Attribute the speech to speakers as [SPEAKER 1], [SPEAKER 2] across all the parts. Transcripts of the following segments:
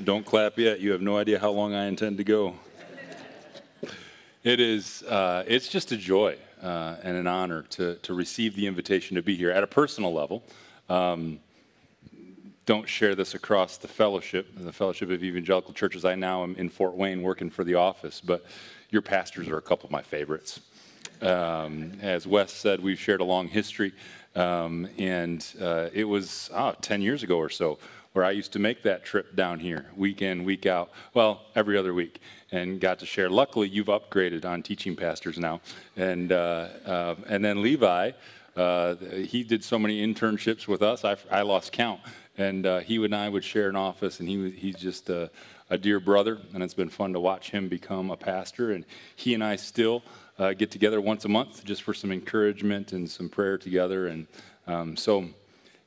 [SPEAKER 1] Don't clap yet. You have no idea how long I intend to go. It is, uh, it's just a joy uh, and an honor to, to receive the invitation to be here at a personal level. Um, don't share this across the fellowship, the Fellowship of Evangelical Churches. I now am in Fort Wayne working for the office, but your pastors are a couple of my favorites. Um, as Wes said, we've shared a long history, um, and uh, it was oh, 10 years ago or so where I used to make that trip down here, week in, week out, well, every other week, and got to share. Luckily, you've upgraded on teaching pastors now. And, uh, uh, and then Levi, uh, he did so many internships with us, I, I lost count. And uh, he and I would share an office, and he, he's just a, a dear brother, and it's been fun to watch him become a pastor. And he and I still uh, get together once a month just for some encouragement and some prayer together. And um, so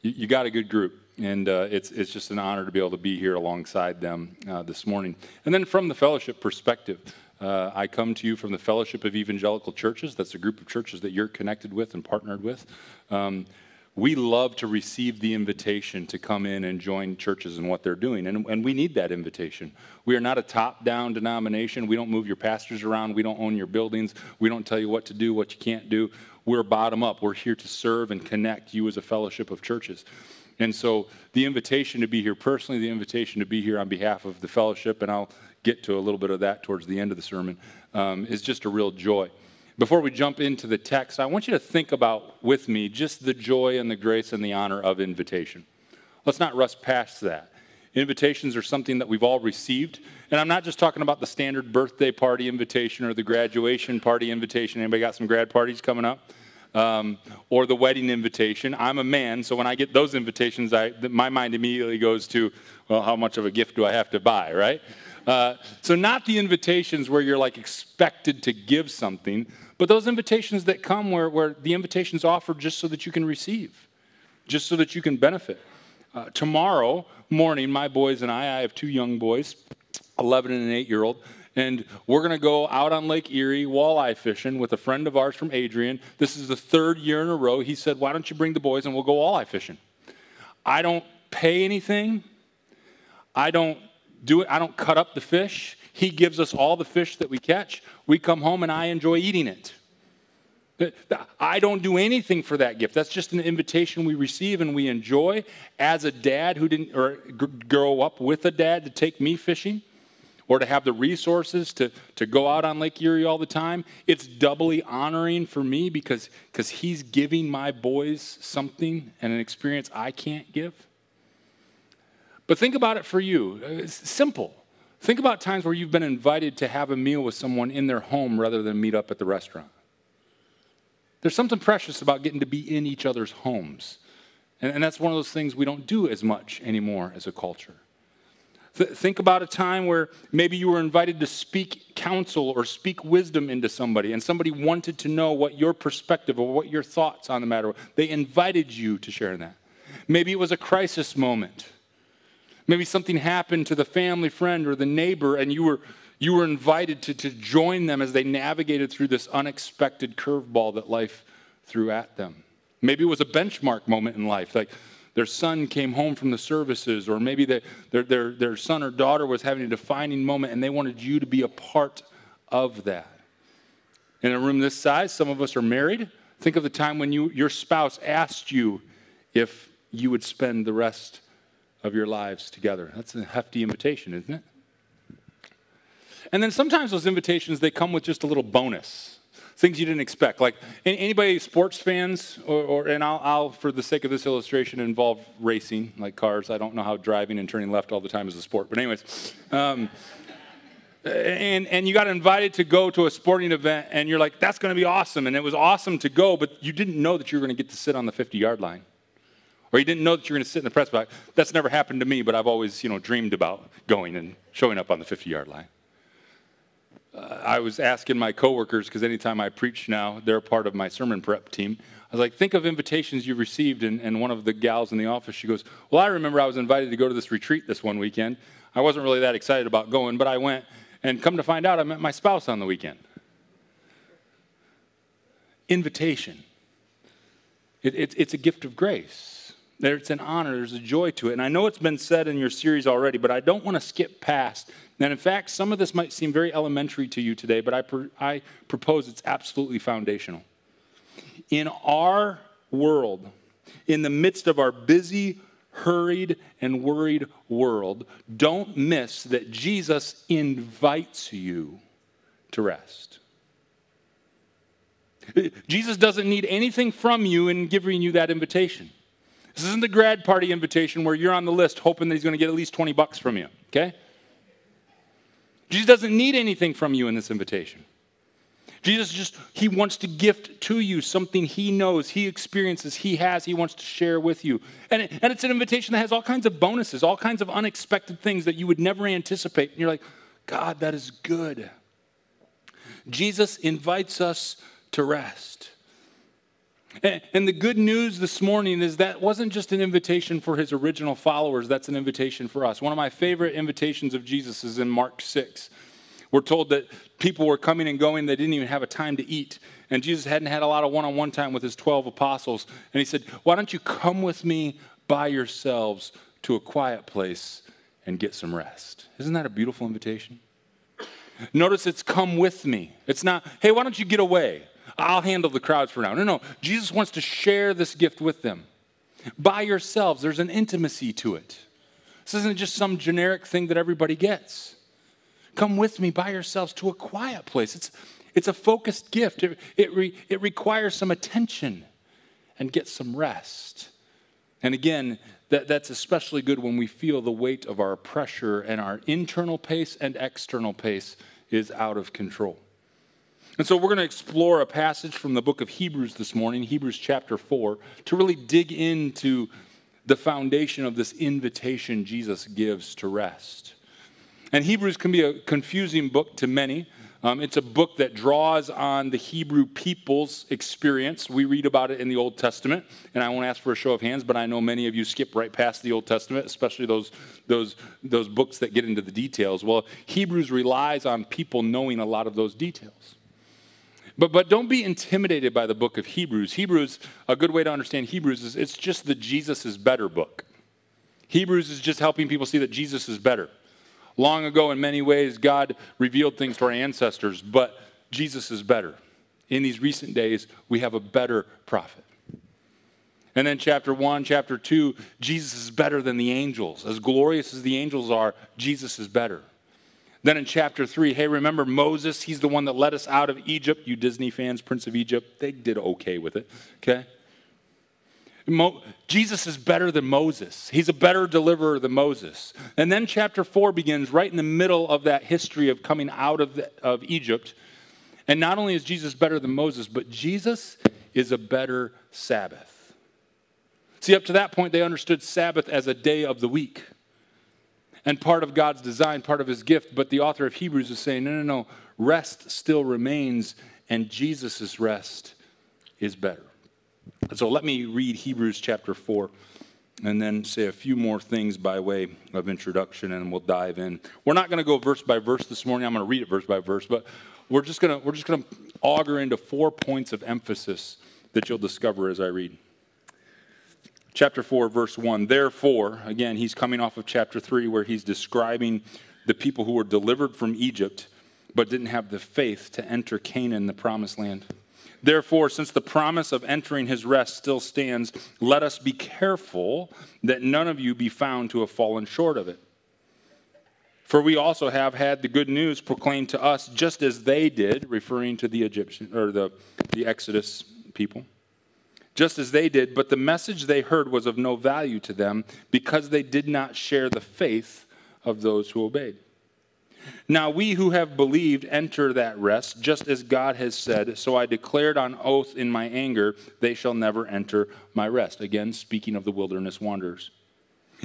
[SPEAKER 1] you, you got a good group and uh, it's, it's just an honor to be able to be here alongside them uh, this morning. And then from the fellowship perspective, uh, I come to you from the Fellowship of Evangelical Churches. That's a group of churches that you're connected with and partnered with. Um, we love to receive the invitation to come in and join churches and what they're doing, and, and we need that invitation. We are not a top down denomination. We don't move your pastors around, we don't own your buildings, we don't tell you what to do, what you can't do. We're bottom up. We're here to serve and connect you as a fellowship of churches. And so the invitation to be here personally, the invitation to be here on behalf of the fellowship, and I'll get to a little bit of that towards the end of the sermon, um, is just a real joy. Before we jump into the text, I want you to think about with me just the joy and the grace and the honor of invitation. Let's not rush past that. Invitations are something that we've all received. And I'm not just talking about the standard birthday party invitation or the graduation party invitation. Anybody got some grad parties coming up? Um, or the wedding invitation. I'm a man, so when I get those invitations, I, my mind immediately goes to, well, how much of a gift do I have to buy, right? Uh, so, not the invitations where you're like expected to give something, but those invitations that come where, where the invitation's offered just so that you can receive, just so that you can benefit. Uh, tomorrow morning, my boys and I, I have two young boys, 11 and an 8 year old, and we're going to go out on Lake Erie walleye fishing with a friend of ours from Adrian. This is the third year in a row. He said, Why don't you bring the boys and we'll go walleye fishing? I don't pay anything. I don't do it. I don't cut up the fish. He gives us all the fish that we catch. We come home and I enjoy eating it. I don't do anything for that gift. That's just an invitation we receive and we enjoy. As a dad who didn't or grow up with a dad to take me fishing, or to have the resources to, to go out on Lake Erie all the time, it's doubly honoring for me because he's giving my boys something and an experience I can't give. But think about it for you. Uh, it's simple. Think about times where you've been invited to have a meal with someone in their home rather than meet up at the restaurant. There's something precious about getting to be in each other's homes. And, and that's one of those things we don't do as much anymore as a culture. Th- think about a time where maybe you were invited to speak counsel or speak wisdom into somebody, and somebody wanted to know what your perspective or what your thoughts on the matter were. They invited you to share in that. Maybe it was a crisis moment. Maybe something happened to the family friend or the neighbor, and you were, you were invited to, to join them as they navigated through this unexpected curveball that life threw at them. Maybe it was a benchmark moment in life. Like, their son came home from the services, or maybe their, their, their son or daughter was having a defining moment and they wanted you to be a part of that. In a room this size, some of us are married. Think of the time when you, your spouse asked you if you would spend the rest of your lives together. That's a hefty invitation, isn't it? And then sometimes those invitations, they come with just a little bonus things you didn't expect. Like anybody sports fans, or, or and I'll, I'll, for the sake of this illustration, involve racing, like cars. I don't know how driving and turning left all the time is a sport, but anyways. Um, and, and you got invited to go to a sporting event, and you're like, that's going to be awesome. And it was awesome to go, but you didn't know that you were going to get to sit on the 50 yard line. Or you didn't know that you were going to sit in the press box. That's never happened to me, but I've always, you know, dreamed about going and showing up on the 50 yard line uh, I was asking my coworkers, because anytime I preach now, they're a part of my sermon prep team. I was like, think of invitations you've received. And, and one of the gals in the office, she goes, Well, I remember I was invited to go to this retreat this one weekend. I wasn't really that excited about going, but I went. And come to find out, I met my spouse on the weekend. Invitation. It, it, it's a gift of grace. There's an honor, there's a joy to it. And I know it's been said in your series already, but I don't want to skip past. And in fact, some of this might seem very elementary to you today, but I, pr- I propose it's absolutely foundational. In our world, in the midst of our busy, hurried, and worried world, don't miss that Jesus invites you to rest. Jesus doesn't need anything from you in giving you that invitation. This isn't the grad party invitation where you're on the list hoping that he's going to get at least 20 bucks from you, okay? Jesus doesn't need anything from you in this invitation. Jesus just, he wants to gift to you something he knows, he experiences, he has, he wants to share with you. And, it, and it's an invitation that has all kinds of bonuses, all kinds of unexpected things that you would never anticipate. And you're like, God, that is good. Jesus invites us to rest. And the good news this morning is that wasn't just an invitation for his original followers, that's an invitation for us. One of my favorite invitations of Jesus is in Mark 6. We're told that people were coming and going, they didn't even have a time to eat. And Jesus hadn't had a lot of one on one time with his 12 apostles. And he said, Why don't you come with me by yourselves to a quiet place and get some rest? Isn't that a beautiful invitation? Notice it's come with me. It's not, hey, why don't you get away? I'll handle the crowds for now. No, no. Jesus wants to share this gift with them. By yourselves, there's an intimacy to it. This isn't just some generic thing that everybody gets. Come with me by yourselves to a quiet place. It's, it's a focused gift, it, it, re, it requires some attention and get some rest. And again, that, that's especially good when we feel the weight of our pressure and our internal pace and external pace is out of control. And so we're going to explore a passage from the book of Hebrews this morning, Hebrews chapter 4, to really dig into the foundation of this invitation Jesus gives to rest. And Hebrews can be a confusing book to many. Um, it's a book that draws on the Hebrew people's experience. We read about it in the Old Testament, and I won't ask for a show of hands, but I know many of you skip right past the Old Testament, especially those, those, those books that get into the details. Well, Hebrews relies on people knowing a lot of those details. But, but don't be intimidated by the book of Hebrews. Hebrews, a good way to understand Hebrews is it's just the Jesus is better book. Hebrews is just helping people see that Jesus is better. Long ago, in many ways, God revealed things to our ancestors, but Jesus is better. In these recent days, we have a better prophet. And then, chapter one, chapter two, Jesus is better than the angels. As glorious as the angels are, Jesus is better. Then in chapter three, hey, remember Moses? He's the one that led us out of Egypt. You Disney fans, Prince of Egypt, they did okay with it, okay? Mo- Jesus is better than Moses. He's a better deliverer than Moses. And then chapter 4 begins right in the middle of that history of coming out of, the, of Egypt. And not only is Jesus better than Moses, but Jesus is a better Sabbath. See, up to that point, they understood Sabbath as a day of the week and part of God's design, part of his gift. But the author of Hebrews is saying, no, no, no, rest still remains, and Jesus' rest is better. So let me read Hebrews chapter 4 and then say a few more things by way of introduction and we'll dive in. We're not going to go verse by verse this morning. I'm going to read it verse by verse, but we're just going to auger into four points of emphasis that you'll discover as I read chapter 4, verse 1. Therefore, again, he's coming off of chapter 3 where he's describing the people who were delivered from Egypt but didn't have the faith to enter Canaan, the promised land. Therefore, since the promise of entering his rest still stands, let us be careful that none of you be found to have fallen short of it. For we also have had the good news proclaimed to us just as they did, referring to the Egyptian or the, the Exodus people just as they did, but the message they heard was of no value to them because they did not share the faith of those who obeyed. Now we who have believed enter that rest, just as God has said, So I declared on oath in my anger, they shall never enter my rest. Again, speaking of the wilderness wanderers.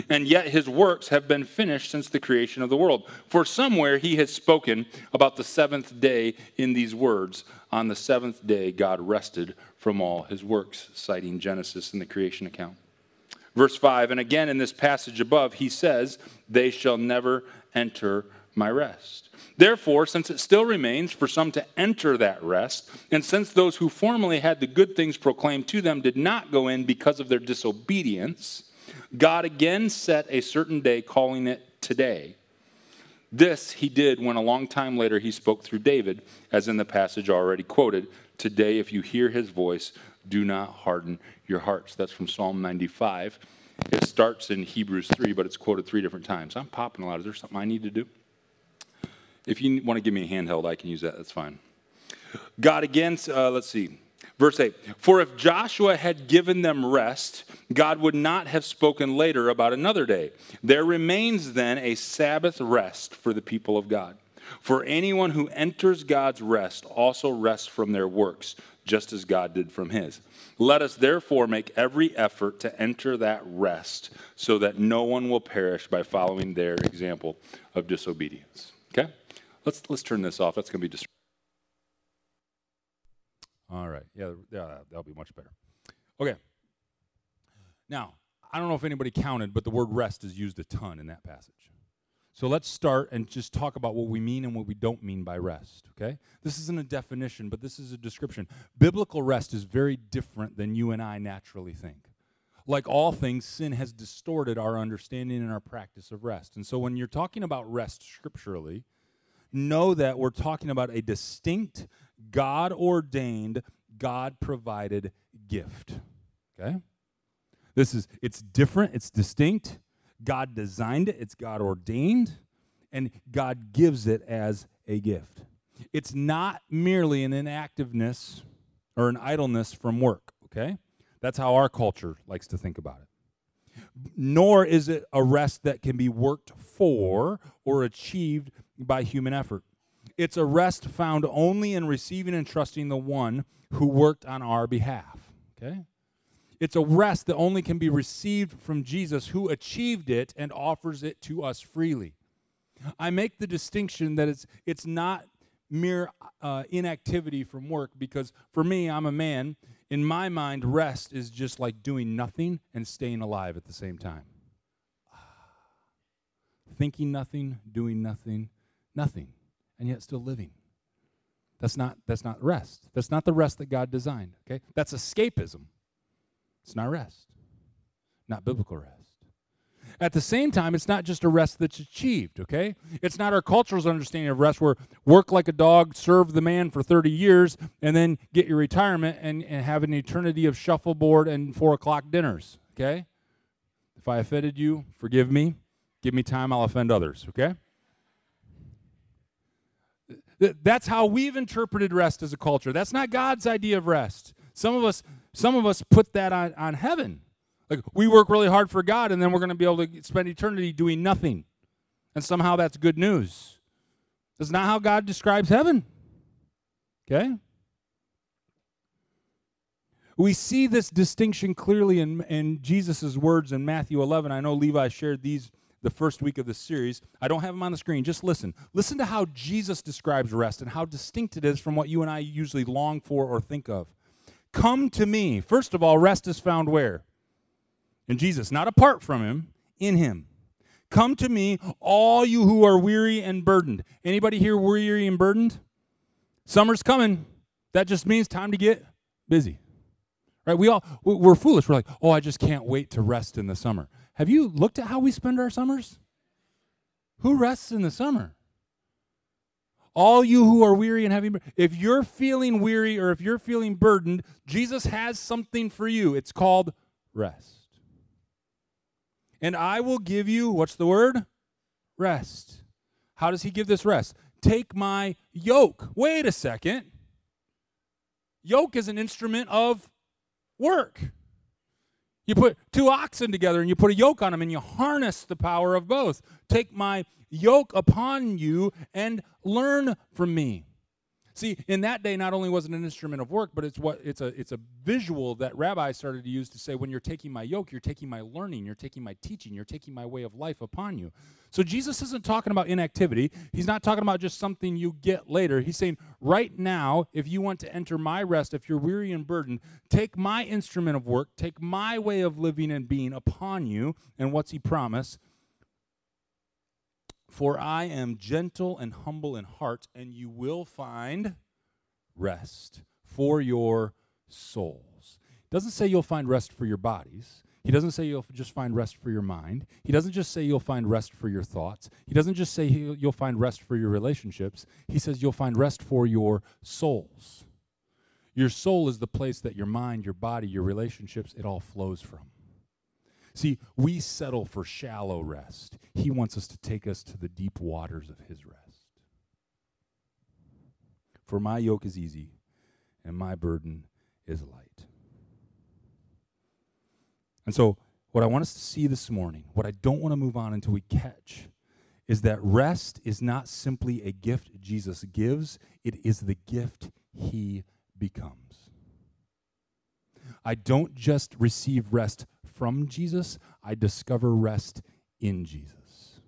[SPEAKER 1] And yet his works have been finished since the creation of the world. For somewhere he has spoken about the seventh day in these words On the seventh day, God rested from all his works, citing Genesis in the creation account. Verse 5 And again in this passage above, he says, They shall never enter my rest. Therefore, since it still remains for some to enter that rest, and since those who formerly had the good things proclaimed to them did not go in because of their disobedience, God again set a certain day, calling it today. This he did when a long time later he spoke through David, as in the passage already quoted Today, if you hear his voice, do not harden your hearts. That's from Psalm 95. It starts in Hebrews 3, but it's quoted three different times. I'm popping a lot. Is there something I need to do? If you want to give me a handheld, I can use that. That's fine. God again, uh, let's see. Verse 8 For if Joshua had given them rest, God would not have spoken later about another day. There remains then a Sabbath rest for the people of God. For anyone who enters God's rest also rests from their works, just as God did from his. Let us therefore make every effort to enter that rest, so that no one will perish by following their example of disobedience. Okay? Let's, let's turn this off. That's going to be. All right. Yeah, yeah, that'll be much better. Okay. Now, I don't know if anybody counted, but the word rest is used a ton in that passage. So let's start and just talk about what we mean and what we don't mean by rest, okay? This isn't a definition, but this is a description. Biblical rest is very different than you and I naturally think. Like all things, sin has distorted our understanding and our practice of rest. And so when you're talking about rest scripturally, know that we're talking about a distinct, God ordained, God provided gift. Okay? This is, it's different, it's distinct. God designed it, it's God ordained, and God gives it as a gift. It's not merely an inactiveness or an idleness from work, okay? That's how our culture likes to think about it. Nor is it a rest that can be worked for or achieved by human effort. It's a rest found only in receiving and trusting the one who worked on our behalf. Okay? It's a rest that only can be received from Jesus who achieved it and offers it to us freely. I make the distinction that it's it's not mere uh, inactivity from work because for me, I'm a man. In my mind, rest is just like doing nothing and staying alive at the same time. Thinking nothing, doing nothing, nothing, and yet still living. That's not, that's not rest. That's not the rest that God designed, okay? That's escapism. It's not rest, not biblical rest. At the same time, it's not just a rest that's achieved, okay? It's not our culture's understanding of rest where work like a dog, serve the man for 30 years, and then get your retirement and, and have an eternity of shuffleboard and four o'clock dinners, okay? If I offended you, forgive me. Give me time, I'll offend others, okay? That's how we've interpreted rest as a culture. That's not God's idea of rest. Some of us, some of us put that on, on heaven. Like we work really hard for God and then we're going to be able to spend eternity doing nothing. And somehow that's good news. That's not how God describes heaven. Okay? We see this distinction clearly in, in Jesus' words in Matthew 11. I know Levi shared these the first week of this series. I don't have them on the screen. Just listen. Listen to how Jesus describes rest and how distinct it is from what you and I usually long for or think of. Come to me. First of all, rest is found where? In Jesus, not apart from him, in him. Come to me, all you who are weary and burdened. Anybody here weary and burdened? Summer's coming. That just means time to get busy. Right? We all we're foolish. We're like, "Oh, I just can't wait to rest in the summer." Have you looked at how we spend our summers? Who rests in the summer? All you who are weary and heavy, if you're feeling weary or if you're feeling burdened, Jesus has something for you. It's called rest. And I will give you, what's the word? Rest. How does he give this rest? Take my yoke. Wait a second. Yoke is an instrument of work. You put two oxen together and you put a yoke on them and you harness the power of both. Take my yoke upon you and learn from me. See, in that day, not only was it an instrument of work, but it's what it's a it's a visual that rabbis started to use to say, when you're taking my yoke, you're taking my learning, you're taking my teaching, you're taking my way of life upon you. So Jesus isn't talking about inactivity. He's not talking about just something you get later. He's saying, right now, if you want to enter my rest, if you're weary and burdened, take my instrument of work, take my way of living and being upon you. And what's he promise? For I am gentle and humble in heart, and you will find rest for your souls. It doesn't say you'll find rest for your bodies. He doesn't say you'll just find rest for your mind. He doesn't just say you'll find rest for your thoughts. He doesn't just say you'll find rest for your relationships. He says you'll find rest for your souls. Your soul is the place that your mind, your body, your relationships, it all flows from. See, we settle for shallow rest. He wants us to take us to the deep waters of His rest. For my yoke is easy and my burden is light. And so, what I want us to see this morning, what I don't want to move on until we catch, is that rest is not simply a gift Jesus gives, it is the gift he becomes. I don't just receive rest from Jesus, I discover rest in Jesus.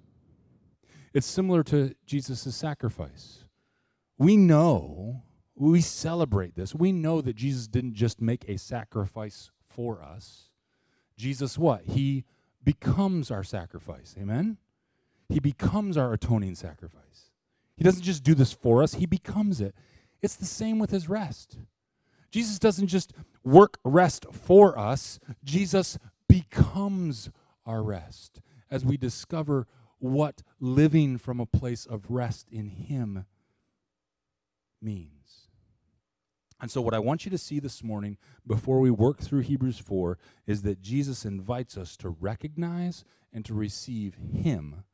[SPEAKER 1] It's similar to Jesus' sacrifice. We know, we celebrate this. We know that Jesus didn't just make a sacrifice for us Jesus what? He becomes our sacrifice. Amen? He becomes our atoning sacrifice. He doesn't just do this for us, he becomes it. It's the same with his rest. Jesus doesn't just work rest for us, Jesus becomes our rest as we discover what living from a place of rest in him means. And so, what I want you to see this morning before we work through Hebrews 4 is that Jesus invites us to recognize and to receive Him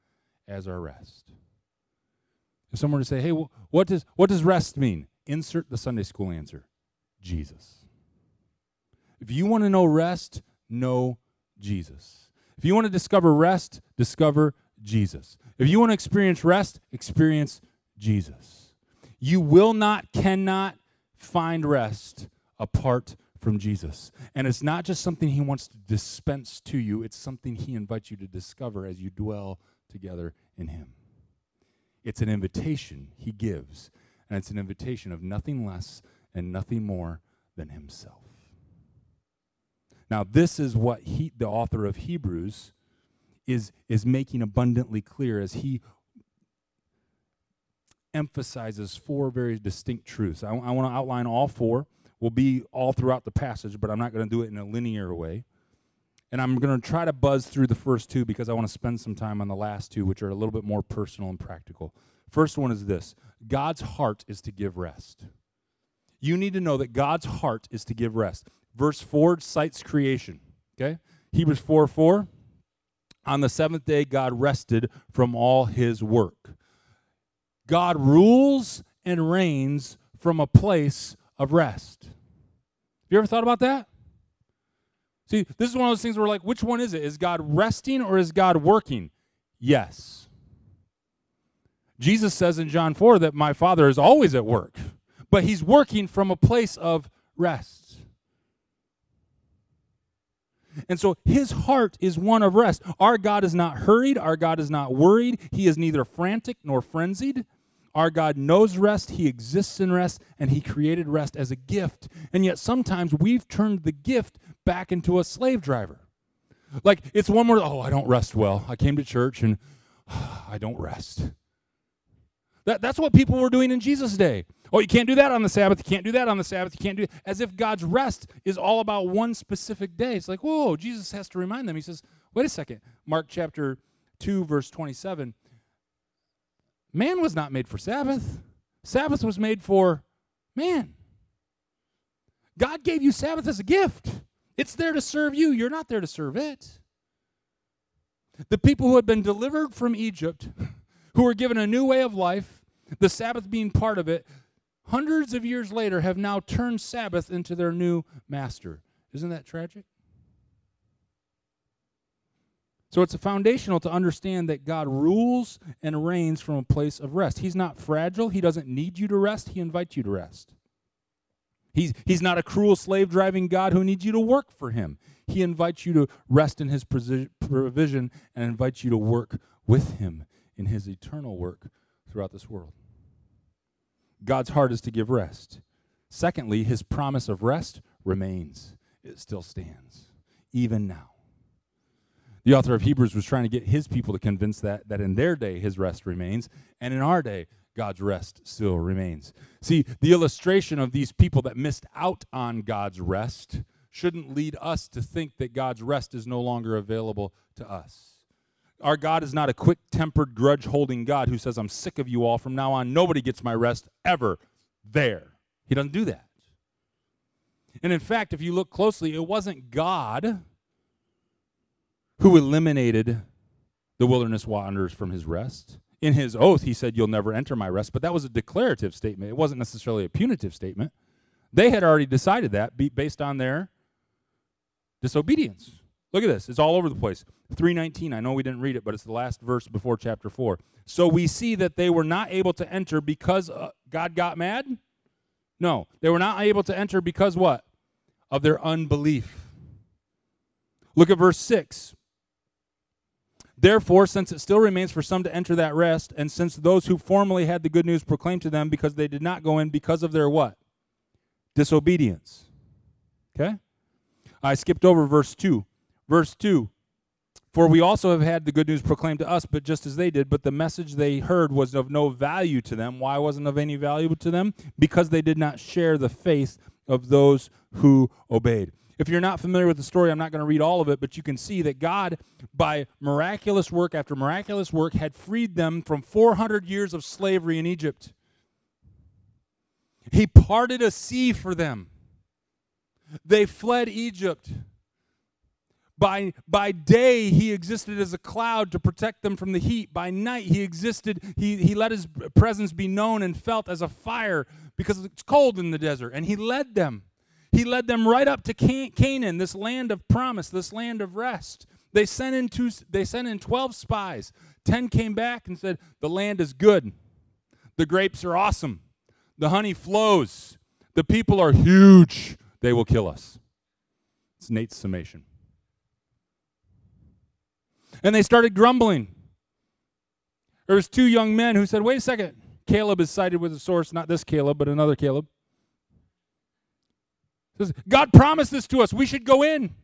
[SPEAKER 1] as our rest. If someone were to say, hey, what does, what does rest mean? Insert the Sunday school answer Jesus. If you want to know rest, know Jesus. If you want to discover rest, discover Jesus. If you want to experience rest, experience Jesus. You will not, cannot, find rest apart from Jesus. And it's not just something he wants to dispense to you, it's something he invites you to discover as you dwell together in him. It's an invitation he gives, and it's an invitation of nothing less and nothing more than himself. Now, this is what he, the author of Hebrews is, is making abundantly clear as he emphasizes four very distinct truths. I, I want to outline all four. Will be all throughout the passage, but I'm not going to do it in a linear way. And I'm going to try to buzz through the first two because I want to spend some time on the last two, which are a little bit more personal and practical. First one is this God's heart is to give rest. You need to know that God's heart is to give rest. Verse 4 cites creation. Okay? Hebrews 4 4. On the seventh day, God rested from all his work. God rules and reigns from a place of rest. Have you ever thought about that? See, this is one of those things where, like, which one is it? Is God resting or is God working? Yes. Jesus says in John 4 that my Father is always at work, but he's working from a place of rest. And so his heart is one of rest. Our God is not hurried. Our God is not worried. He is neither frantic nor frenzied. Our God knows rest, He exists in rest, and He created rest as a gift. And yet sometimes we've turned the gift back into a slave driver. Like it's one more, oh, I don't rest well. I came to church and oh, I don't rest. That, that's what people were doing in Jesus' day. Oh, you can't do that on the Sabbath. You can't do that on the Sabbath. You can't do it. As if God's rest is all about one specific day. It's like, whoa, Jesus has to remind them. He says, wait a second. Mark chapter 2, verse 27. Man was not made for Sabbath. Sabbath was made for man. God gave you Sabbath as a gift. It's there to serve you. You're not there to serve it. The people who had been delivered from Egypt, who were given a new way of life, the Sabbath being part of it, hundreds of years later have now turned Sabbath into their new master. Isn't that tragic? So it's foundational to understand that God rules and reigns from a place of rest. He's not fragile. He doesn't need you to rest. He invites you to rest. He's, he's not a cruel slave driving God who needs you to work for him. He invites you to rest in his provision and invites you to work with him in his eternal work throughout this world. God's heart is to give rest. Secondly, his promise of rest remains, it still stands, even now. The author of Hebrews was trying to get his people to convince that that in their day his rest remains, and in our day God's rest still remains. See, the illustration of these people that missed out on God's rest shouldn't lead us to think that God's rest is no longer available to us. Our God is not a quick tempered, grudge holding God who says, I'm sick of you all. From now on, nobody gets my rest ever. There. He doesn't do that. And in fact, if you look closely, it wasn't God who eliminated the wilderness wanderers from his rest. In his oath, he said, You'll never enter my rest. But that was a declarative statement. It wasn't necessarily a punitive statement. They had already decided that based on their disobedience. Look at this. It's all over the place. 319. I know we didn't read it, but it's the last verse before chapter 4. So we see that they were not able to enter because uh, God got mad? No. They were not able to enter because what? Of their unbelief. Look at verse 6. Therefore, since it still remains for some to enter that rest, and since those who formerly had the good news proclaimed to them because they did not go in because of their what? Disobedience. Okay? I skipped over verse 2. Verse 2 For we also have had the good news proclaimed to us, but just as they did, but the message they heard was of no value to them. Why wasn't of any value to them? Because they did not share the faith of those who obeyed. If you're not familiar with the story, I'm not going to read all of it, but you can see that God, by miraculous work after miraculous work, had freed them from 400 years of slavery in Egypt. He parted a sea for them. They fled Egypt. By, by day, he existed as a cloud to protect them from the heat. By night, he existed, he, he let his presence be known and felt as a fire because it's cold in the desert. And he led them. He led them right up to Canaan, this land of promise, this land of rest. They sent in two, they sent in 12 spies. 10 came back and said, "The land is good. The grapes are awesome. The honey flows. The people are huge. They will kill us." It's Nate's summation. And they started grumbling. There was two young men who said, "Wait a second. Caleb is cited with a source, not this Caleb, but another Caleb." Says, God promised this to us. We should go in.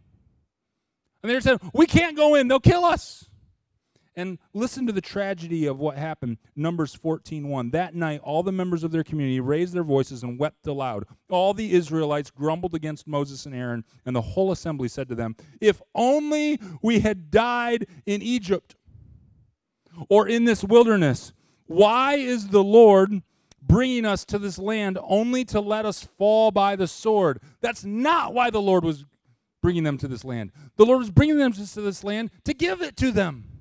[SPEAKER 1] And they said, We can't go in. They'll kill us. And listen to the tragedy of what happened. Numbers 14:1. That night all the members of their community raised their voices and wept aloud. All the Israelites grumbled against Moses and Aaron, and the whole assembly said to them, "If only we had died in Egypt or in this wilderness. Why is the Lord bringing us to this land only to let us fall by the sword. That's not why the Lord was bringing them to this land. The Lord was bringing them to this land to give it to them.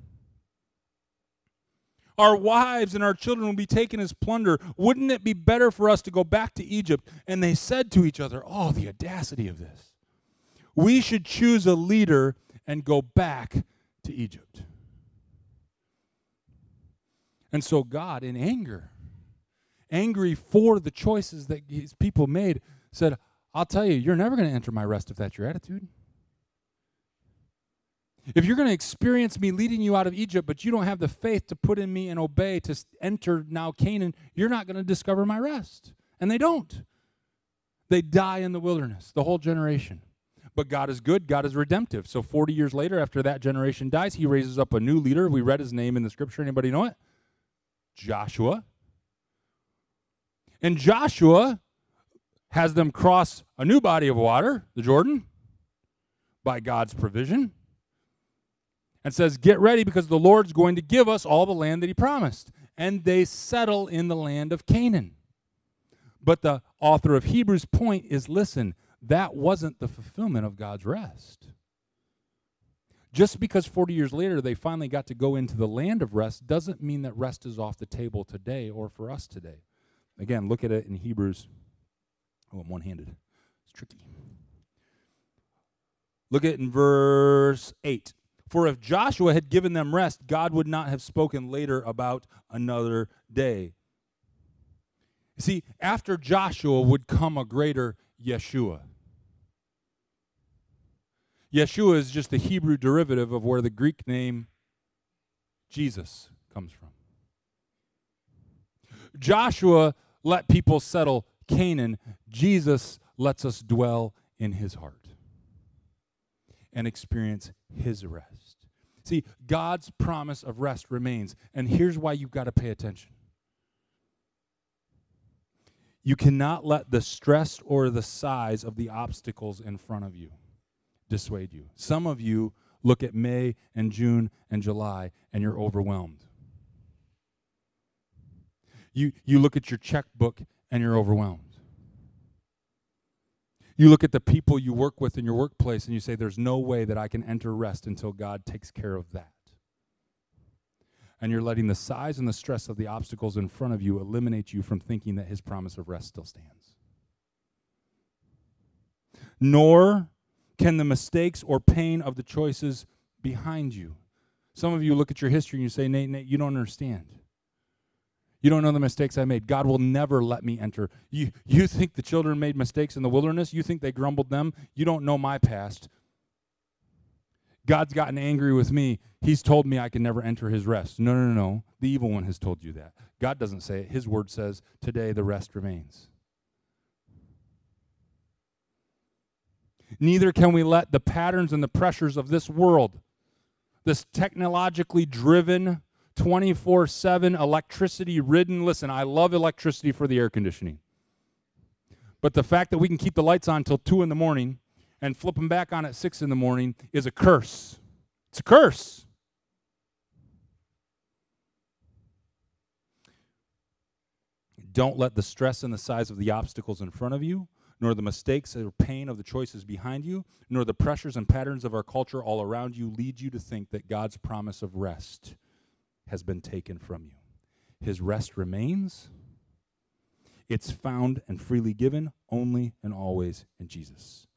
[SPEAKER 1] Our wives and our children will be taken as plunder. Wouldn't it be better for us to go back to Egypt? And they said to each other, Oh, the audacity of this. We should choose a leader and go back to Egypt. And so God, in anger, angry for the choices that his people made, said, I'll tell you, you're never going to enter my rest if that's your attitude. If you're going to experience me leading you out of Egypt, but you don't have the faith to put in me and obey to enter now Canaan, you're not going to discover my rest. And they don't. They die in the wilderness, the whole generation. But God is good, God is redemptive. So 40 years later, after that generation dies, he raises up a new leader. We read his name in the scripture. Anybody know it? Joshua. And Joshua has them cross a new body of water, the Jordan, by God's provision, and says, Get ready because the Lord's going to give us all the land that He promised. And they settle in the land of Canaan. But the author of Hebrews' point is listen, that wasn't the fulfillment of God's rest. Just because 40 years later they finally got to go into the land of rest doesn't mean that rest is off the table today or for us today. Again, look at it in Hebrews. Oh, I'm one handed. It's tricky. Look at it in verse 8. For if Joshua had given them rest, God would not have spoken later about another day. See, after Joshua would come a greater Yeshua. Yeshua is just the Hebrew derivative of where the Greek name Jesus comes from. Joshua let people settle Canaan. Jesus lets us dwell in his heart and experience his rest. See, God's promise of rest remains. And here's why you've got to pay attention. You cannot let the stress or the size of the obstacles in front of you dissuade you. Some of you look at May and June and July and you're overwhelmed. You, you look at your checkbook and you're overwhelmed. You look at the people you work with in your workplace and you say, There's no way that I can enter rest until God takes care of that. And you're letting the size and the stress of the obstacles in front of you eliminate you from thinking that His promise of rest still stands. Nor can the mistakes or pain of the choices behind you. Some of you look at your history and you say, Nate, Nate, you don't understand. You don't know the mistakes I made. God will never let me enter. You, you think the children made mistakes in the wilderness? You think they grumbled them? You don't know my past. God's gotten angry with me. He's told me I can never enter his rest. No, no, no, no. The evil one has told you that. God doesn't say it. His word says, today the rest remains. Neither can we let the patterns and the pressures of this world, this technologically driven, 24 7 electricity ridden. Listen, I love electricity for the air conditioning. But the fact that we can keep the lights on until 2 in the morning and flip them back on at 6 in the morning is a curse. It's a curse. Don't let the stress and the size of the obstacles in front of you, nor the mistakes or pain of the choices behind you, nor the pressures and patterns of our culture all around you lead you to think that God's promise of rest has been taken from you. His rest remains. It's found and freely given only and always in Jesus.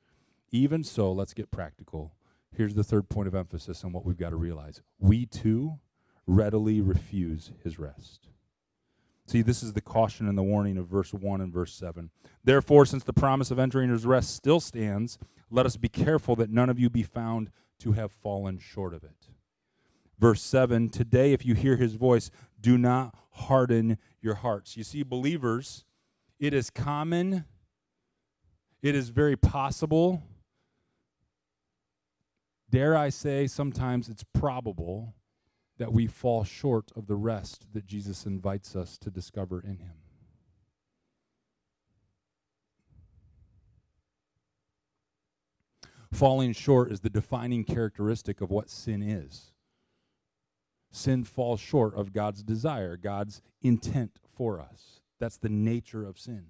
[SPEAKER 1] Even so, let's get practical. Here's the third point of emphasis on what we've got to realize. We too readily refuse his rest. See, this is the caution and the warning of verse 1 and verse 7. Therefore, since the promise of entering his rest still stands, let us be careful that none of you be found to have fallen short of it. Verse 7 Today, if you hear his voice, do not harden your hearts. You see, believers, it is common, it is very possible, dare I say, sometimes it's probable that we fall short of the rest that Jesus invites us to discover in him. Falling short is the defining characteristic of what sin is sin falls short of God's desire, God's intent for us. That's the nature of sin.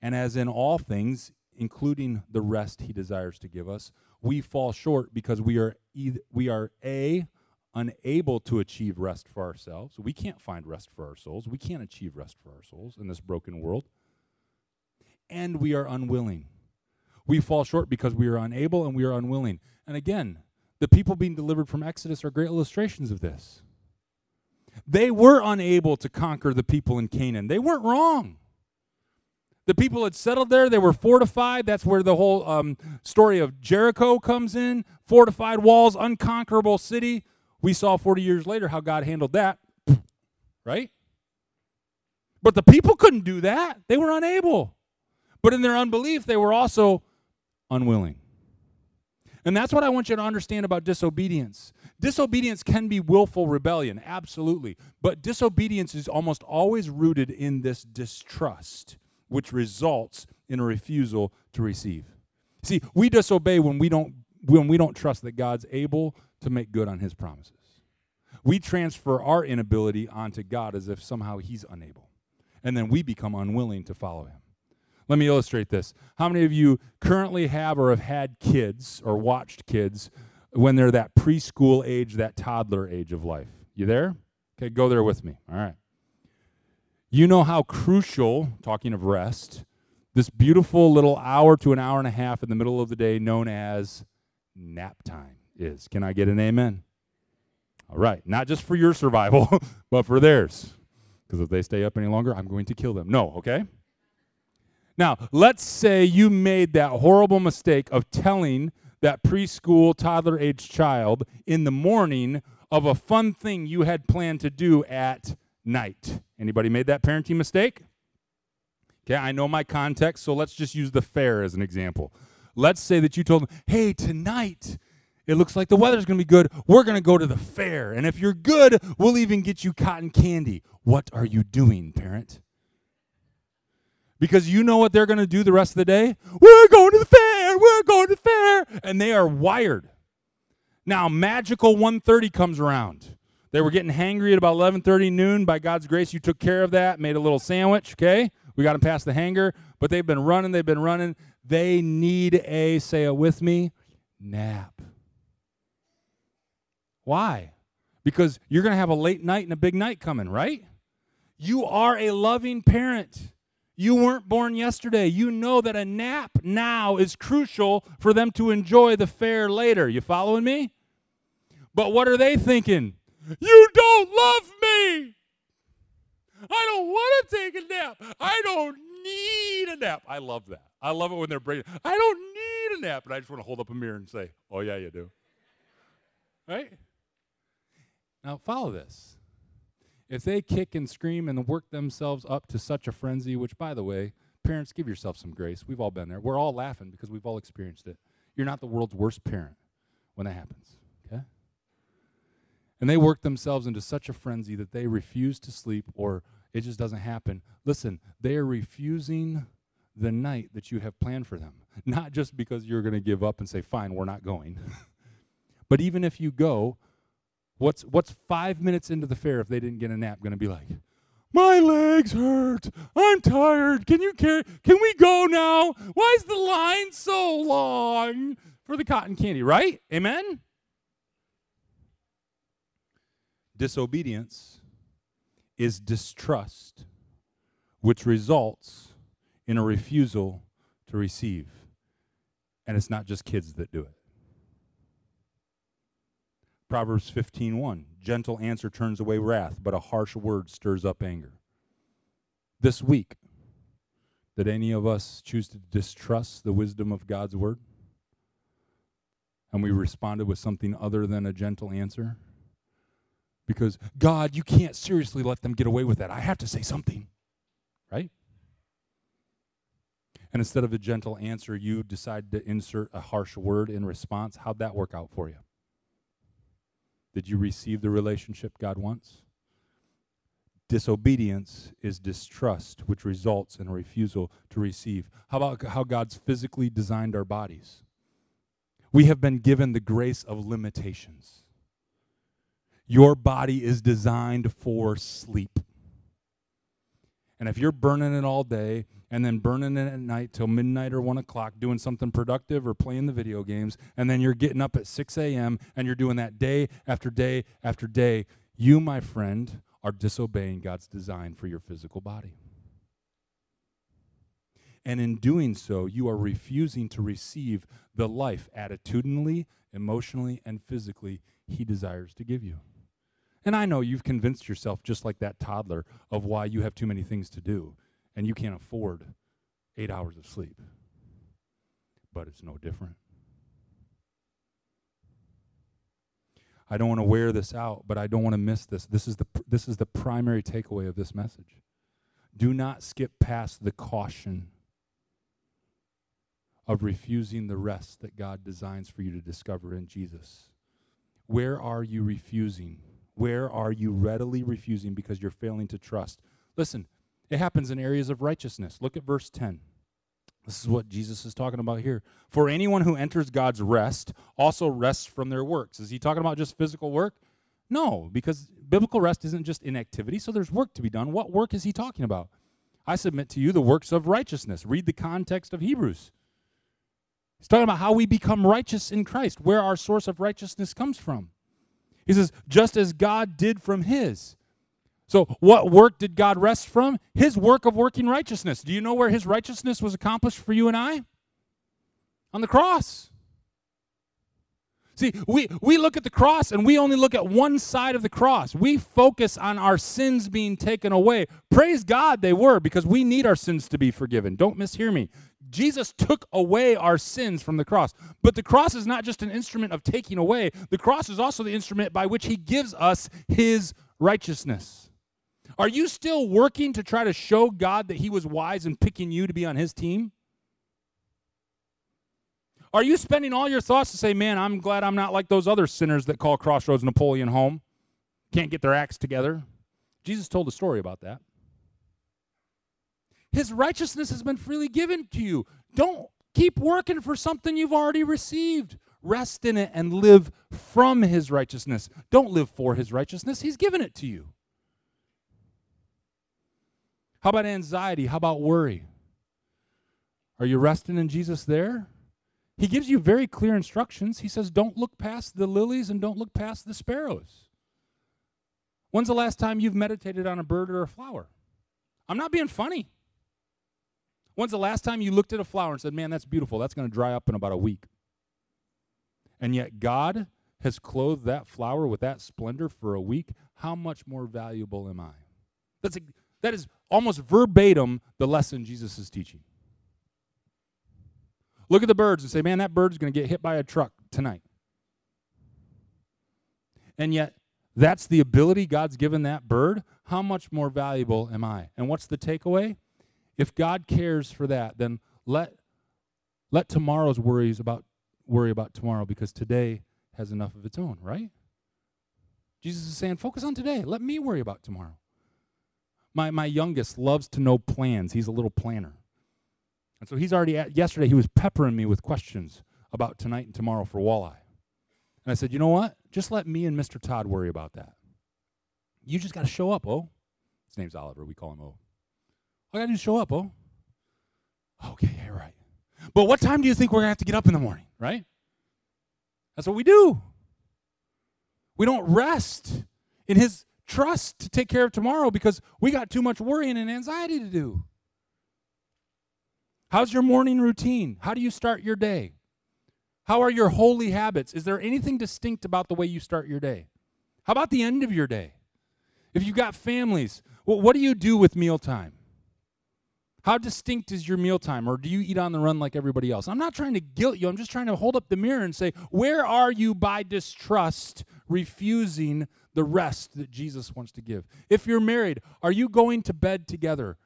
[SPEAKER 1] And as in all things, including the rest he desires to give us, we fall short because we are either, we are a unable to achieve rest for ourselves. We can't find rest for our souls. We can't achieve rest for our souls in this broken world. And we are unwilling. We fall short because we are unable and we are unwilling. And again, the people being delivered from Exodus are great illustrations of this. They were unable to conquer the people in Canaan. They weren't wrong. The people had settled there. They were fortified. That's where the whole um, story of Jericho comes in fortified walls, unconquerable city. We saw 40 years later how God handled that, right? But the people couldn't do that. They were unable. But in their unbelief, they were also unwilling. And that's what I want you to understand about disobedience. Disobedience can be willful rebellion, absolutely. But disobedience is almost always rooted in this distrust, which results in a refusal to receive. See, we disobey when we don't when we don't trust that God's able to make good on his promises. We transfer our inability onto God as if somehow he's unable. And then we become unwilling to follow him. Let me illustrate this. How many of you currently have or have had kids or watched kids when they're that preschool age, that toddler age of life? You there? Okay, go there with me. All right. You know how crucial, talking of rest, this beautiful little hour to an hour and a half in the middle of the day known as nap time is. Can I get an amen? All right. Not just for your survival, but for theirs. Because if they stay up any longer, I'm going to kill them. No, okay? Now, let's say you made that horrible mistake of telling that preschool, toddler age child in the morning of a fun thing you had planned to do at night. Anybody made that parenting mistake? Okay, I know my context, so let's just use the fair as an example. Let's say that you told them, hey, tonight it looks like the weather's to be good. We're to go to the fair. And if you're good, we'll even get you cotton candy. What are you doing, parent? Because you know what they're going to do the rest of the day? We're going to the fair. We're going to the fair. And they are wired. Now, magical 1:30 comes around. They were getting hangry at about 11:30 noon. By God's grace, you took care of that, made a little sandwich, okay? We got them past the hanger, but they've been running, they've been running. They need a say it with me, nap. Why? Because you're going to have a late night and a big night coming, right? You are a loving parent. You weren't born yesterday. You know that a nap now is crucial for them to enjoy the fair later. You following me? But what are they thinking? You don't love me. I don't want to take a nap. I don't need a nap. I love that. I love it when they're breaking. I don't need a nap. And I just want to hold up a mirror and say, Oh, yeah, you do. Right? Now, follow this. If they kick and scream and work themselves up to such a frenzy, which, by the way, parents, give yourself some grace. We've all been there. We're all laughing because we've all experienced it. You're not the world's worst parent when that happens, okay? And they work themselves into such a frenzy that they refuse to sleep or it just doesn't happen. Listen, they are refusing the night that you have planned for them. Not just because you're going to give up and say, fine, we're not going. but even if you go, what's, what's five minutes into the fair if they didn't get a nap going to be like? My legs hurt. I'm tired. Can you carry? Can we go now? Why is the line so long for the cotton candy? Right? Amen. Disobedience is distrust, which results in a refusal to receive. And it's not just kids that do it. Proverbs 15:1 Gentle answer turns away wrath, but a harsh word stirs up anger. This week, did any of us choose to distrust the wisdom of God's word? And we responded with something other than a gentle answer? Because, God, you can't seriously let them get away with that. I have to say something, right? And instead of a gentle answer, you decide to insert a harsh word in response. How'd that work out for you? Did you receive the relationship God wants? Disobedience is distrust, which results in a refusal to receive. How about how God's physically designed our bodies? We have been given the grace of limitations. Your body is designed for sleep. And if you're burning it all day and then burning it at night till midnight or one o'clock, doing something productive or playing the video games, and then you're getting up at 6 a.m. and you're doing that day after day after day, you, my friend, are disobeying God's design for your physical body. And in doing so, you are refusing to receive the life attitudinally, emotionally, and physically He desires to give you. And I know you've convinced yourself, just like that toddler, of why you have too many things to do and you can't afford eight hours of sleep. But it's no different. I don't want to wear this out, but I don't want to miss this. This is the this is the primary takeaway of this message. Do not skip past the caution of refusing the rest that God designs for you to discover in Jesus. Where are you refusing? Where are you readily refusing because you're failing to trust? Listen, it happens in areas of righteousness. Look at verse 10. This is what Jesus is talking about here. For anyone who enters God's rest also rests from their works. Is he talking about just physical work? No, because biblical rest isn't just inactivity, so there's work to be done. What work is he talking about? I submit to you the works of righteousness. Read the context of Hebrews. He's talking about how we become righteous in Christ, where our source of righteousness comes from. He says, just as God did from his. So, what work did God rest from? His work of working righteousness. Do you know where his righteousness was accomplished for you and I? On the cross. See, we, we look at the cross and we only look at one side of the cross. We focus on our sins being taken away. Praise God they were because we need our sins to be forgiven. Don't mishear me. Jesus took away our sins from the cross. But the cross is not just an instrument of taking away, the cross is also the instrument by which he gives us his righteousness. Are you still working to try to show God that he was wise in picking you to be on his team? Are you spending all your thoughts to say, man, I'm glad I'm not like those other sinners that call Crossroads Napoleon home? Can't get their acts together. Jesus told a story about that. His righteousness has been freely given to you. Don't keep working for something you've already received. Rest in it and live from His righteousness. Don't live for His righteousness, He's given it to you. How about anxiety? How about worry? Are you resting in Jesus there? He gives you very clear instructions. He says, Don't look past the lilies and don't look past the sparrows. When's the last time you've meditated on a bird or a flower? I'm not being funny. When's the last time you looked at a flower and said, Man, that's beautiful. That's going to dry up in about a week? And yet, God has clothed that flower with that splendor for a week. How much more valuable am I? That's a, that is almost verbatim the lesson Jesus is teaching. Look at the birds and say, man, that bird's going to get hit by a truck tonight. And yet, that's the ability God's given that bird. How much more valuable am I? And what's the takeaway? If God cares for that, then let let tomorrow's worries about worry about tomorrow because today has enough of its own, right? Jesus is saying, focus on today. Let me worry about tomorrow. My my youngest loves to know plans. He's a little planner. And so he's already at, yesterday he was peppering me with questions about tonight and tomorrow for walleye. And I said, "You know what? Just let me and Mr. Todd worry about that. You just got to show up, oh." His name's Oliver. We call him O. I got to show up, oh. Okay, yeah, right. But what time do you think we're going to have to get up in the morning, right? That's what we do. We don't rest in his trust to take care of tomorrow because we got too much worrying and anxiety to do. How's your morning routine? How do you start your day? How are your holy habits? Is there anything distinct about the way you start your day? How about the end of your day? If you've got families, well, what do you do with mealtime? How distinct is your mealtime? Or do you eat on the run like everybody else? I'm not trying to guilt you. I'm just trying to hold up the mirror and say, where are you by distrust, refusing the rest that Jesus wants to give? If you're married, are you going to bed together?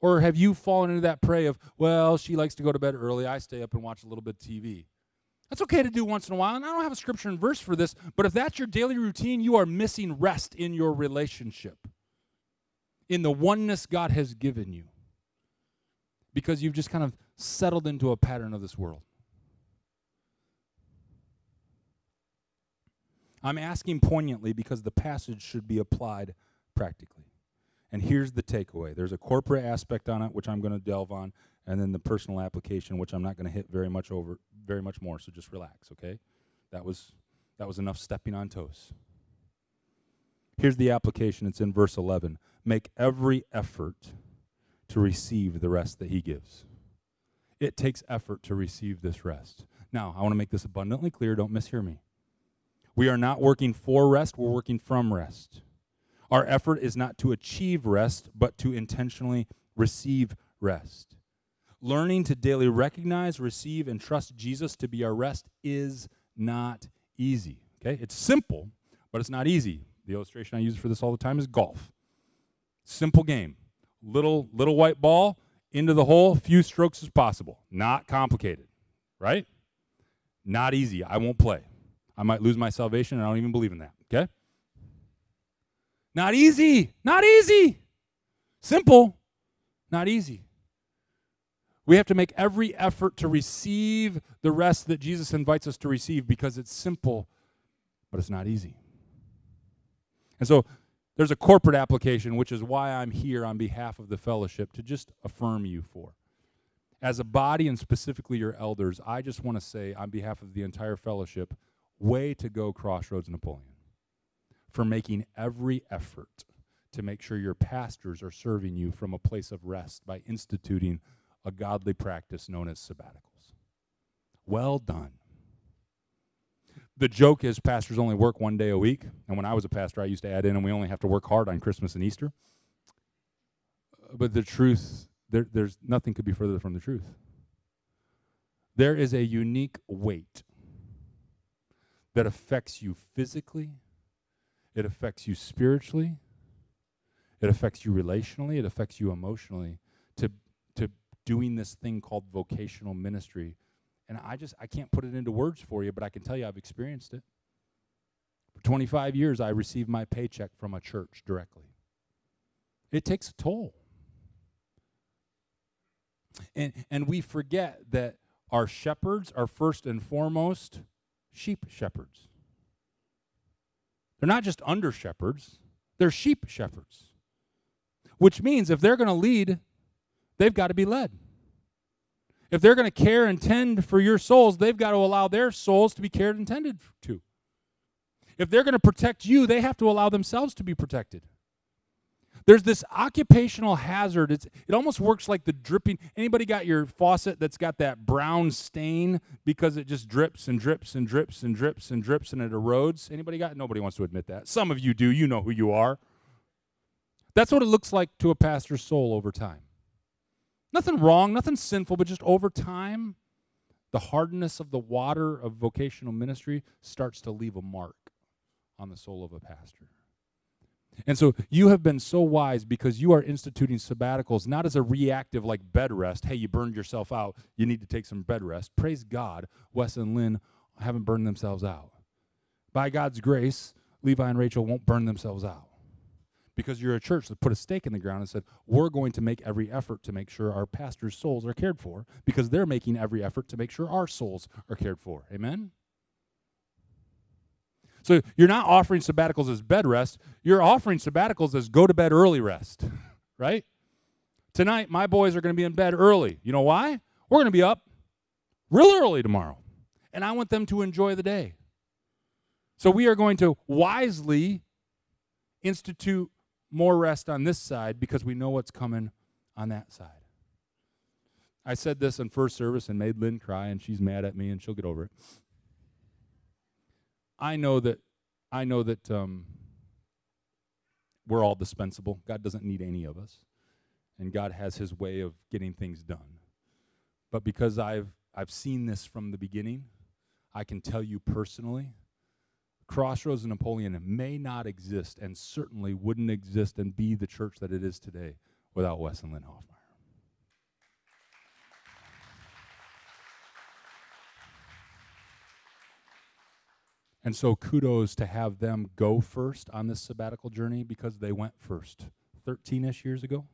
[SPEAKER 1] Or have you fallen into that prey of, well, she likes to go to bed early, I stay up and watch a little bit of TV? That's okay to do once in a while. And I don't have a scripture and verse for this, but if that's your daily routine, you are missing rest in your relationship, in the oneness God has given you because you've just kind of settled into a pattern of this world. I'm asking poignantly because the passage should be applied practically. And here's the takeaway there's a corporate aspect on it, which I'm going to delve on, and then the personal application, which I'm not going to hit very much over, very much more. So just relax, okay? That was that was enough stepping on toes. Here's the application. It's in verse 11. Make every effort to receive the rest that He gives. It takes effort to receive this rest. Now, I want to make this abundantly clear. Don't mishear me. We are not working for rest, we're working from rest. Our effort is not to achieve rest, but to intentionally receive rest. Learning to daily recognize, receive, and trust Jesus to be our rest is not easy. Okay? It's simple, but it's not easy. The illustration I use for this all the time is golf. Simple game little little white ball into the hole, few strokes as possible. Not complicated, right? Not easy. I won't play. I might lose my salvation, and I don't even believe in that. Okay? Not easy. Not easy. Simple. Not easy. We have to make every effort to receive the rest that Jesus invites us to receive because it's simple, but it's not easy. And so there's a corporate application, which is why I'm here on behalf of the fellowship to just affirm you for. As a body and specifically your elders, I just want to say on behalf of the entire fellowship, way to go, Crossroads Napoleon, for making every effort to make sure your pastors are serving you from a place of rest by instituting a godly practice known as sabbaticals. Well done the joke is pastors only work one day a week. And when I was a pastor, I used to add in, and we only have to work hard on Christmas and Easter. Uh, but the truth, there, there's nothing could be further from the truth. There is a unique weight that affects you physically, it affects you spiritually, it affects you relationally, it affects you emotionally to, to doing this thing called vocational ministry and I just I can't put it into words for you, but I can tell you I've experienced it. For 25 years I received my paycheck from a church directly. It takes a toll.
[SPEAKER 2] And, and we forget that our shepherds are first and foremost sheep shepherds. They're not just under shepherds, they're sheep shepherds. Which means if they're going to lead, they've got to be led. If they're going to care and tend for your souls, they've got to allow their souls to be cared and tended to. If they're going to protect you, they have to allow themselves to be protected. There's this occupational hazard. It's, it almost works like the dripping. Anybody got your faucet that's got that brown stain because it just drips and drips and drips and drips and drips and it erodes? Anybody got? Nobody wants to admit that. Some of you do. You know who you are. That's what it looks like to a pastor's soul over time. Nothing wrong, nothing sinful, but just over time, the hardness of the water of vocational ministry starts to leave a mark on the soul of a pastor. And so you have been so wise because you are instituting sabbaticals not as a reactive like bed rest. Hey, you burned yourself out. You need to take some bed rest. Praise God, Wes and Lynn haven't burned themselves out. By God's grace, Levi and Rachel won't burn themselves out. Because you're a church that put a stake in the ground and said, we're going to make every effort to make sure our pastors' souls are cared for because they're making every effort to make sure our souls are cared for. Amen? So you're not offering sabbaticals as bed rest, you're offering sabbaticals as go to bed early rest, right? Tonight, my boys are going to be in bed early. You know why? We're going to be up real early tomorrow, and I want them to enjoy the day. So we are going to wisely institute more rest on this side because we know what's coming on that side. I said this in first service and made Lynn cry, and she's mad at me, and she'll get over it. I know that I know that um, we're all dispensable. God doesn't need any of us, and God has His way of getting things done. But because I've I've seen this from the beginning, I can tell you personally, Crossroads and Napoleon may not exist, and certainly wouldn't exist and be the church that it is today without Wes and Lynn Hoffmeyer. And so kudos to have them go first on this sabbatical journey because they went first 13 ish years ago.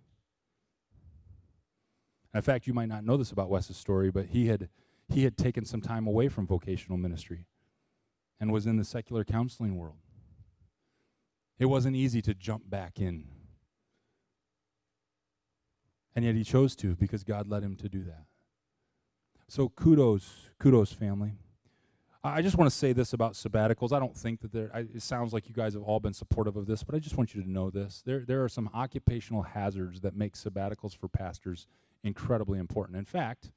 [SPEAKER 2] In fact, you might not know this about Wes's story, but he had he had taken some time away from vocational ministry and was in the secular counseling world. It wasn't easy to jump back in. And yet he chose to because God led him to do that. So kudos, kudos family. I just want to say this about sabbaticals. I don't think that there, it sounds like you guys have all been supportive of this, but I just want you to know this. There, there are some occupational hazards that make sabbaticals for pastors incredibly important. In fact,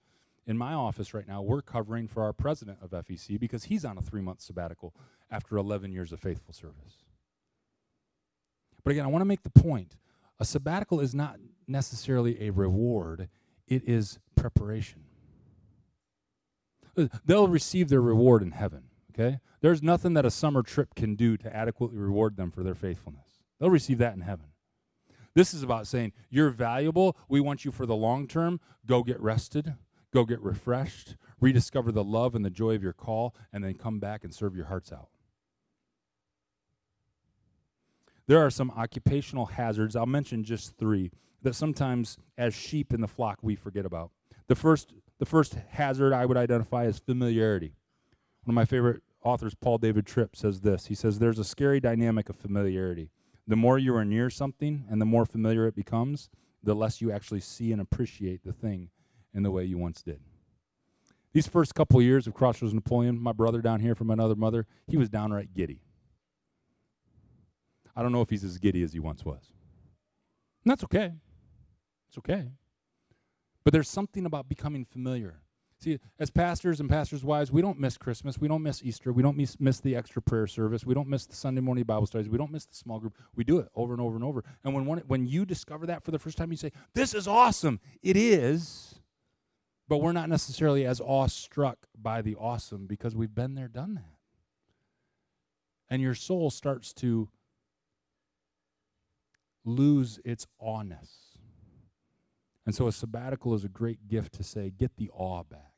[SPEAKER 2] in my office right now, we're covering for our president of FEC because he's on a three month sabbatical after 11 years of faithful service. But again, I want to make the point a sabbatical is not necessarily a reward, it is preparation they'll receive their reward in heaven. Okay? There's nothing that a summer trip can do to adequately reward them for their faithfulness. They'll receive that in heaven. This is about saying, You're valuable. We want you for the long term. Go get rested. Go get refreshed. Rediscover the love and the joy of your call, and then come back and serve your hearts out. There are some occupational hazards. I'll mention just three that sometimes, as sheep in the flock, we forget about. The first the first hazard I would identify as familiarity. One of my favorite authors, Paul David Tripp, says this. He says, There's a scary dynamic of familiarity. The more you are near something and the more familiar it becomes, the less you actually see and appreciate the thing in the way you once did. These first couple years of Crossroads Napoleon, my brother down here from another mother, he was downright giddy. I don't know if he's as giddy as he once was. And that's okay. It's okay. But there's something about becoming familiar. See, as pastors and pastors' wives, we don't miss Christmas. We don't miss Easter. We don't miss, miss the extra prayer service. We don't miss the Sunday morning Bible studies. We don't miss the small group. We do it over and over and over. And when, one, when you discover that for the first time, you say, This is awesome. It is. But we're not necessarily as awestruck by the awesome because we've been there, done that. And your soul starts to lose its awness. And so a sabbatical is a great gift to say, get the awe back.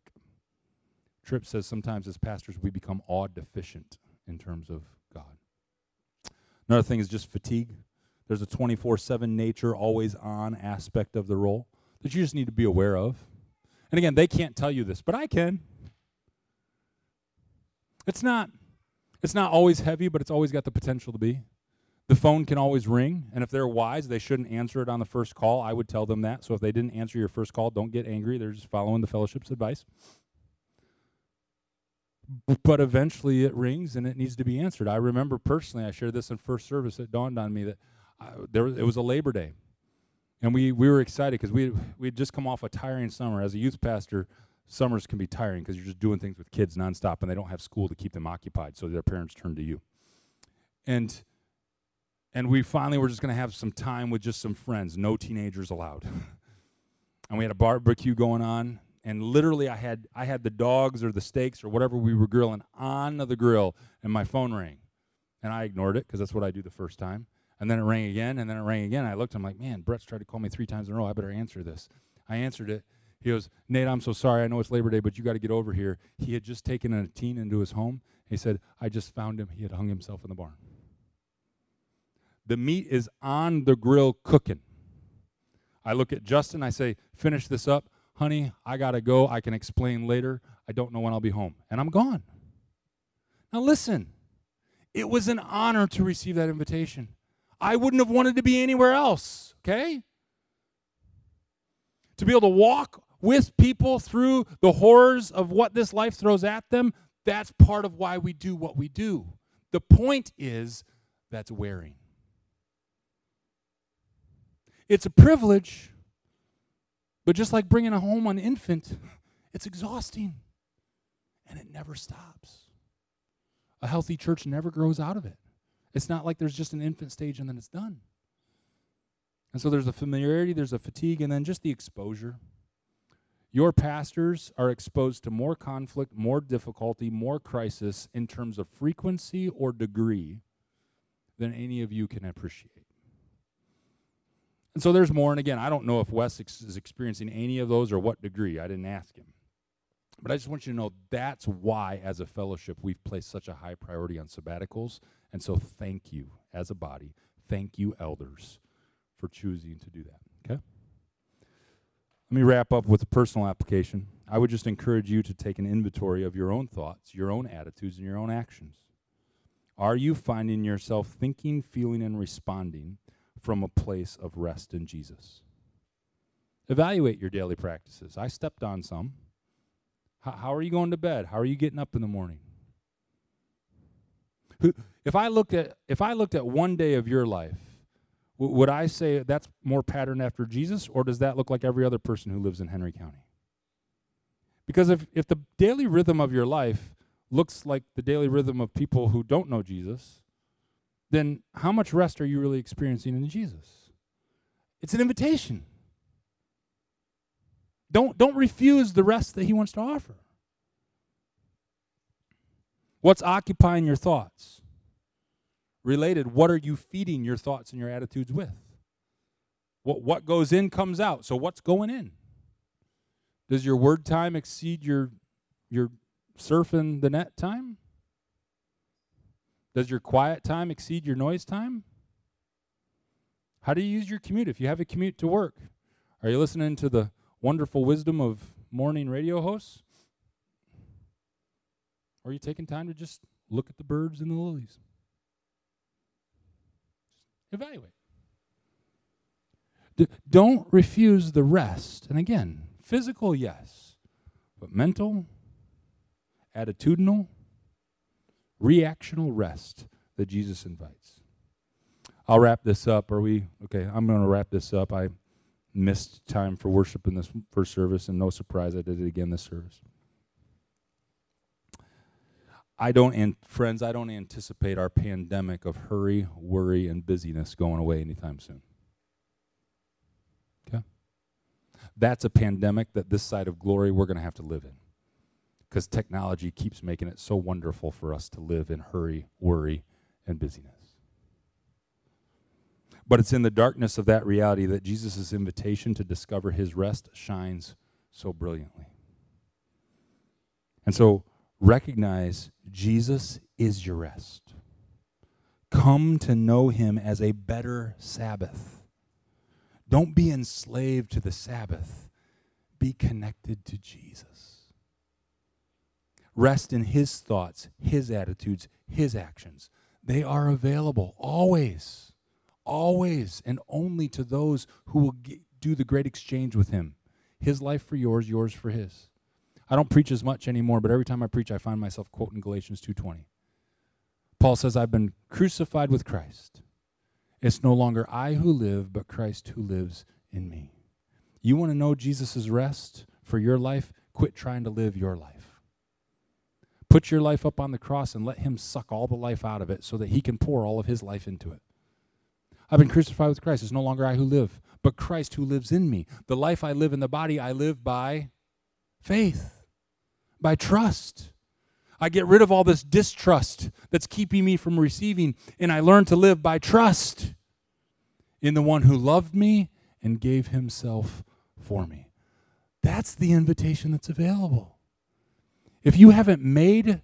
[SPEAKER 2] Tripp says sometimes as pastors we become awe deficient in terms of God. Another thing is just fatigue. There's a 24 7 nature, always on aspect of the role that you just need to be aware of. And again, they can't tell you this, but I can. It's not it's not always heavy, but it's always got the potential to be. The phone can always ring, and if they're wise, they shouldn't answer it on the first call. I would tell them that. So if they didn't answer your first call, don't get angry. They're just following the fellowship's advice. But eventually it rings and it needs to be answered. I remember personally, I shared this in first service. It dawned on me that I, there it was a Labor Day, and we we were excited because we we had just come off a tiring summer. As a youth pastor, summers can be tiring because you're just doing things with kids nonstop, and they don't have school to keep them occupied, so their parents turn to you. And and we finally were just going to have some time with just some friends, no teenagers allowed. and we had a barbecue going on, and literally I had I had the dogs or the steaks or whatever we were grilling on the grill, and my phone rang, and I ignored it because that's what I do the first time. And then it rang again, and then it rang again. I looked, I'm like, man, Brett's tried to call me three times in a row. I better answer this. I answered it. He goes, Nate, I'm so sorry. I know it's Labor Day, but you got to get over here. He had just taken a teen into his home. He said, I just found him. He had hung himself in the barn. The meat is on the grill cooking. I look at Justin. I say, finish this up. Honey, I got to go. I can explain later. I don't know when I'll be home. And I'm gone. Now, listen, it was an honor to receive that invitation. I wouldn't have wanted to be anywhere else, okay? To be able to walk with people through the horrors of what this life throws at them, that's part of why we do what we do. The point is that's wearing. It's a privilege, but just like bringing a home an infant, it's exhausting and it never stops. A healthy church never grows out of it. It's not like there's just an infant stage and then it's done. And so there's a familiarity, there's a fatigue, and then just the exposure. Your pastors are exposed to more conflict, more difficulty, more crisis in terms of frequency or degree than any of you can appreciate. And so there's more. And again, I don't know if Wes ex- is experiencing any of those or what degree. I didn't ask him. But I just want you to know that's why, as a fellowship, we've placed such a high priority on sabbaticals. And so thank you as a body. Thank you, elders, for choosing to do that. Okay? Let me wrap up with a personal application. I would just encourage you to take an inventory of your own thoughts, your own attitudes, and your own actions. Are you finding yourself thinking, feeling, and responding from a place of rest in Jesus? Evaluate your daily practices. I stepped on some. How, how are you going to bed? How are you getting up in the morning? If I looked at if I looked at one day of your life would I say that's more pattern after Jesus, or does that look like every other person who lives in Henry County? Because if, if the daily rhythm of your life looks like the daily rhythm of people who don't know Jesus, then how much rest are you really experiencing in Jesus? It's an invitation. Don't, don't refuse the rest that he wants to offer. What's occupying your thoughts? related, what are you feeding your thoughts and your attitudes with? What, what goes in comes out. So what's going in? Does your word time exceed your your surfing the net time? Does your quiet time exceed your noise time? How do you use your commute? If you have a commute to work, are you listening to the wonderful wisdom of morning radio hosts? Or are you taking time to just look at the birds and the lilies? Evaluate. D- don't refuse the rest. And again, physical, yes, but mental, attitudinal, reactional rest that Jesus invites. I'll wrap this up. Are we okay? I'm going to wrap this up. I missed time for worship in this first service, and no surprise, I did it again this service. I don't, and friends, I don't anticipate our pandemic of hurry, worry, and busyness going away anytime soon. Okay? That's a pandemic that this side of glory we're going to have to live in. Because technology keeps making it so wonderful for us to live in hurry, worry, and busyness. But it's in the darkness of that reality that Jesus' invitation to discover his rest shines so brilliantly. And so, recognize Jesus is your rest. Come to know him as a better Sabbath. Don't be enslaved to the Sabbath. be connected to Jesus. Rest in his thoughts, his attitudes, his actions. They are available always, always, and only to those who will get, do the great exchange with him. His life for yours, yours for his. I don't preach as much anymore, but every time I preach, I find myself quoting Galatians 2:20. Paul says, "I've been crucified with Christ. It's no longer I who live, but Christ who lives in me." You want to know Jesus' rest for your life? Quit trying to live your life. Put your life up on the cross and let him suck all the life out of it so that he can pour all of his life into it. I've been crucified with Christ. It's no longer I who live, but Christ who lives in me. The life I live in the body, I live by faith, by trust. I get rid of all this distrust that's keeping me from receiving, and I learn to live by trust in the one who loved me and gave himself for me. That's the invitation that's available. If you haven't made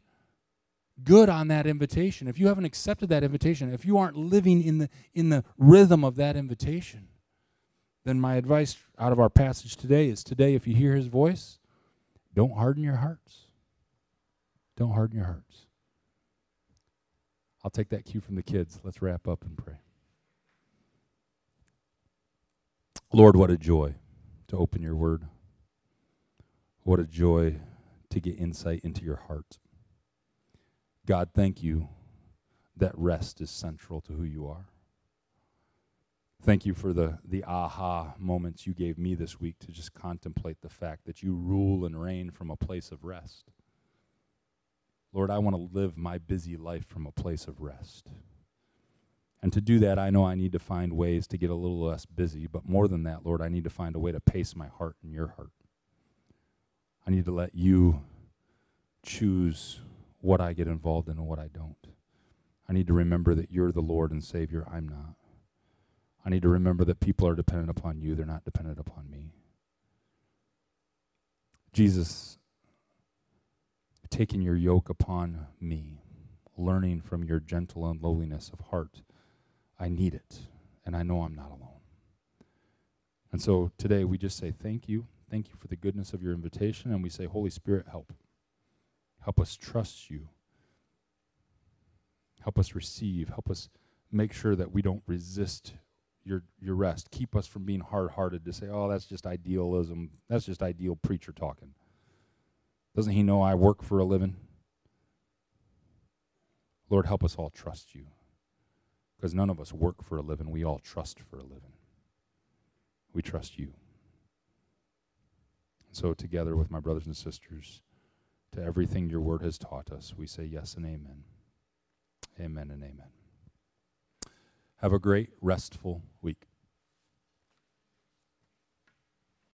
[SPEAKER 2] good on that invitation, if you haven't accepted that invitation, if you aren't living in the in the rhythm of that invitation, then my advice out of our passage today is today if you hear his voice, don't harden your hearts. Don't harden your hearts. I'll take that cue from the kids. Let's wrap up and pray. Lord, what a joy to open your word. What a joy to get insight into your heart. God, thank you that rest is central to who you are. Thank you for the, the aha moments you gave me this week to just contemplate the fact that you rule and reign from a place of rest. Lord, I want to live my busy life from a place of rest. And to do that, I know I need to find ways to get a little less busy. But more than that, Lord, I need to find a way to pace my heart and your heart. I need to let you choose what I get involved in and what I don't. I need to remember that you're the Lord and Savior. I'm not. I need to remember that people are dependent upon you, they're not dependent upon me. Jesus, taking your yoke upon me, learning from your gentle and lowliness of heart, I need it, and I know I'm not alone. And so today we just say thank you. Thank you for the goodness of your invitation, and we say, Holy Spirit, help. Help us trust you. Help us receive. Help us make sure that we don't resist your your rest. Keep us from being hard-hearted to say, "Oh, that's just idealism. That's just ideal preacher talking." Doesn't he know I work for a living? Lord, help us all trust you. Because none of us work for a living, we all trust for a living. We trust you. So, together with my brothers and sisters, to everything your word has taught us, we say yes and amen. Amen and amen. Have a great, restful week.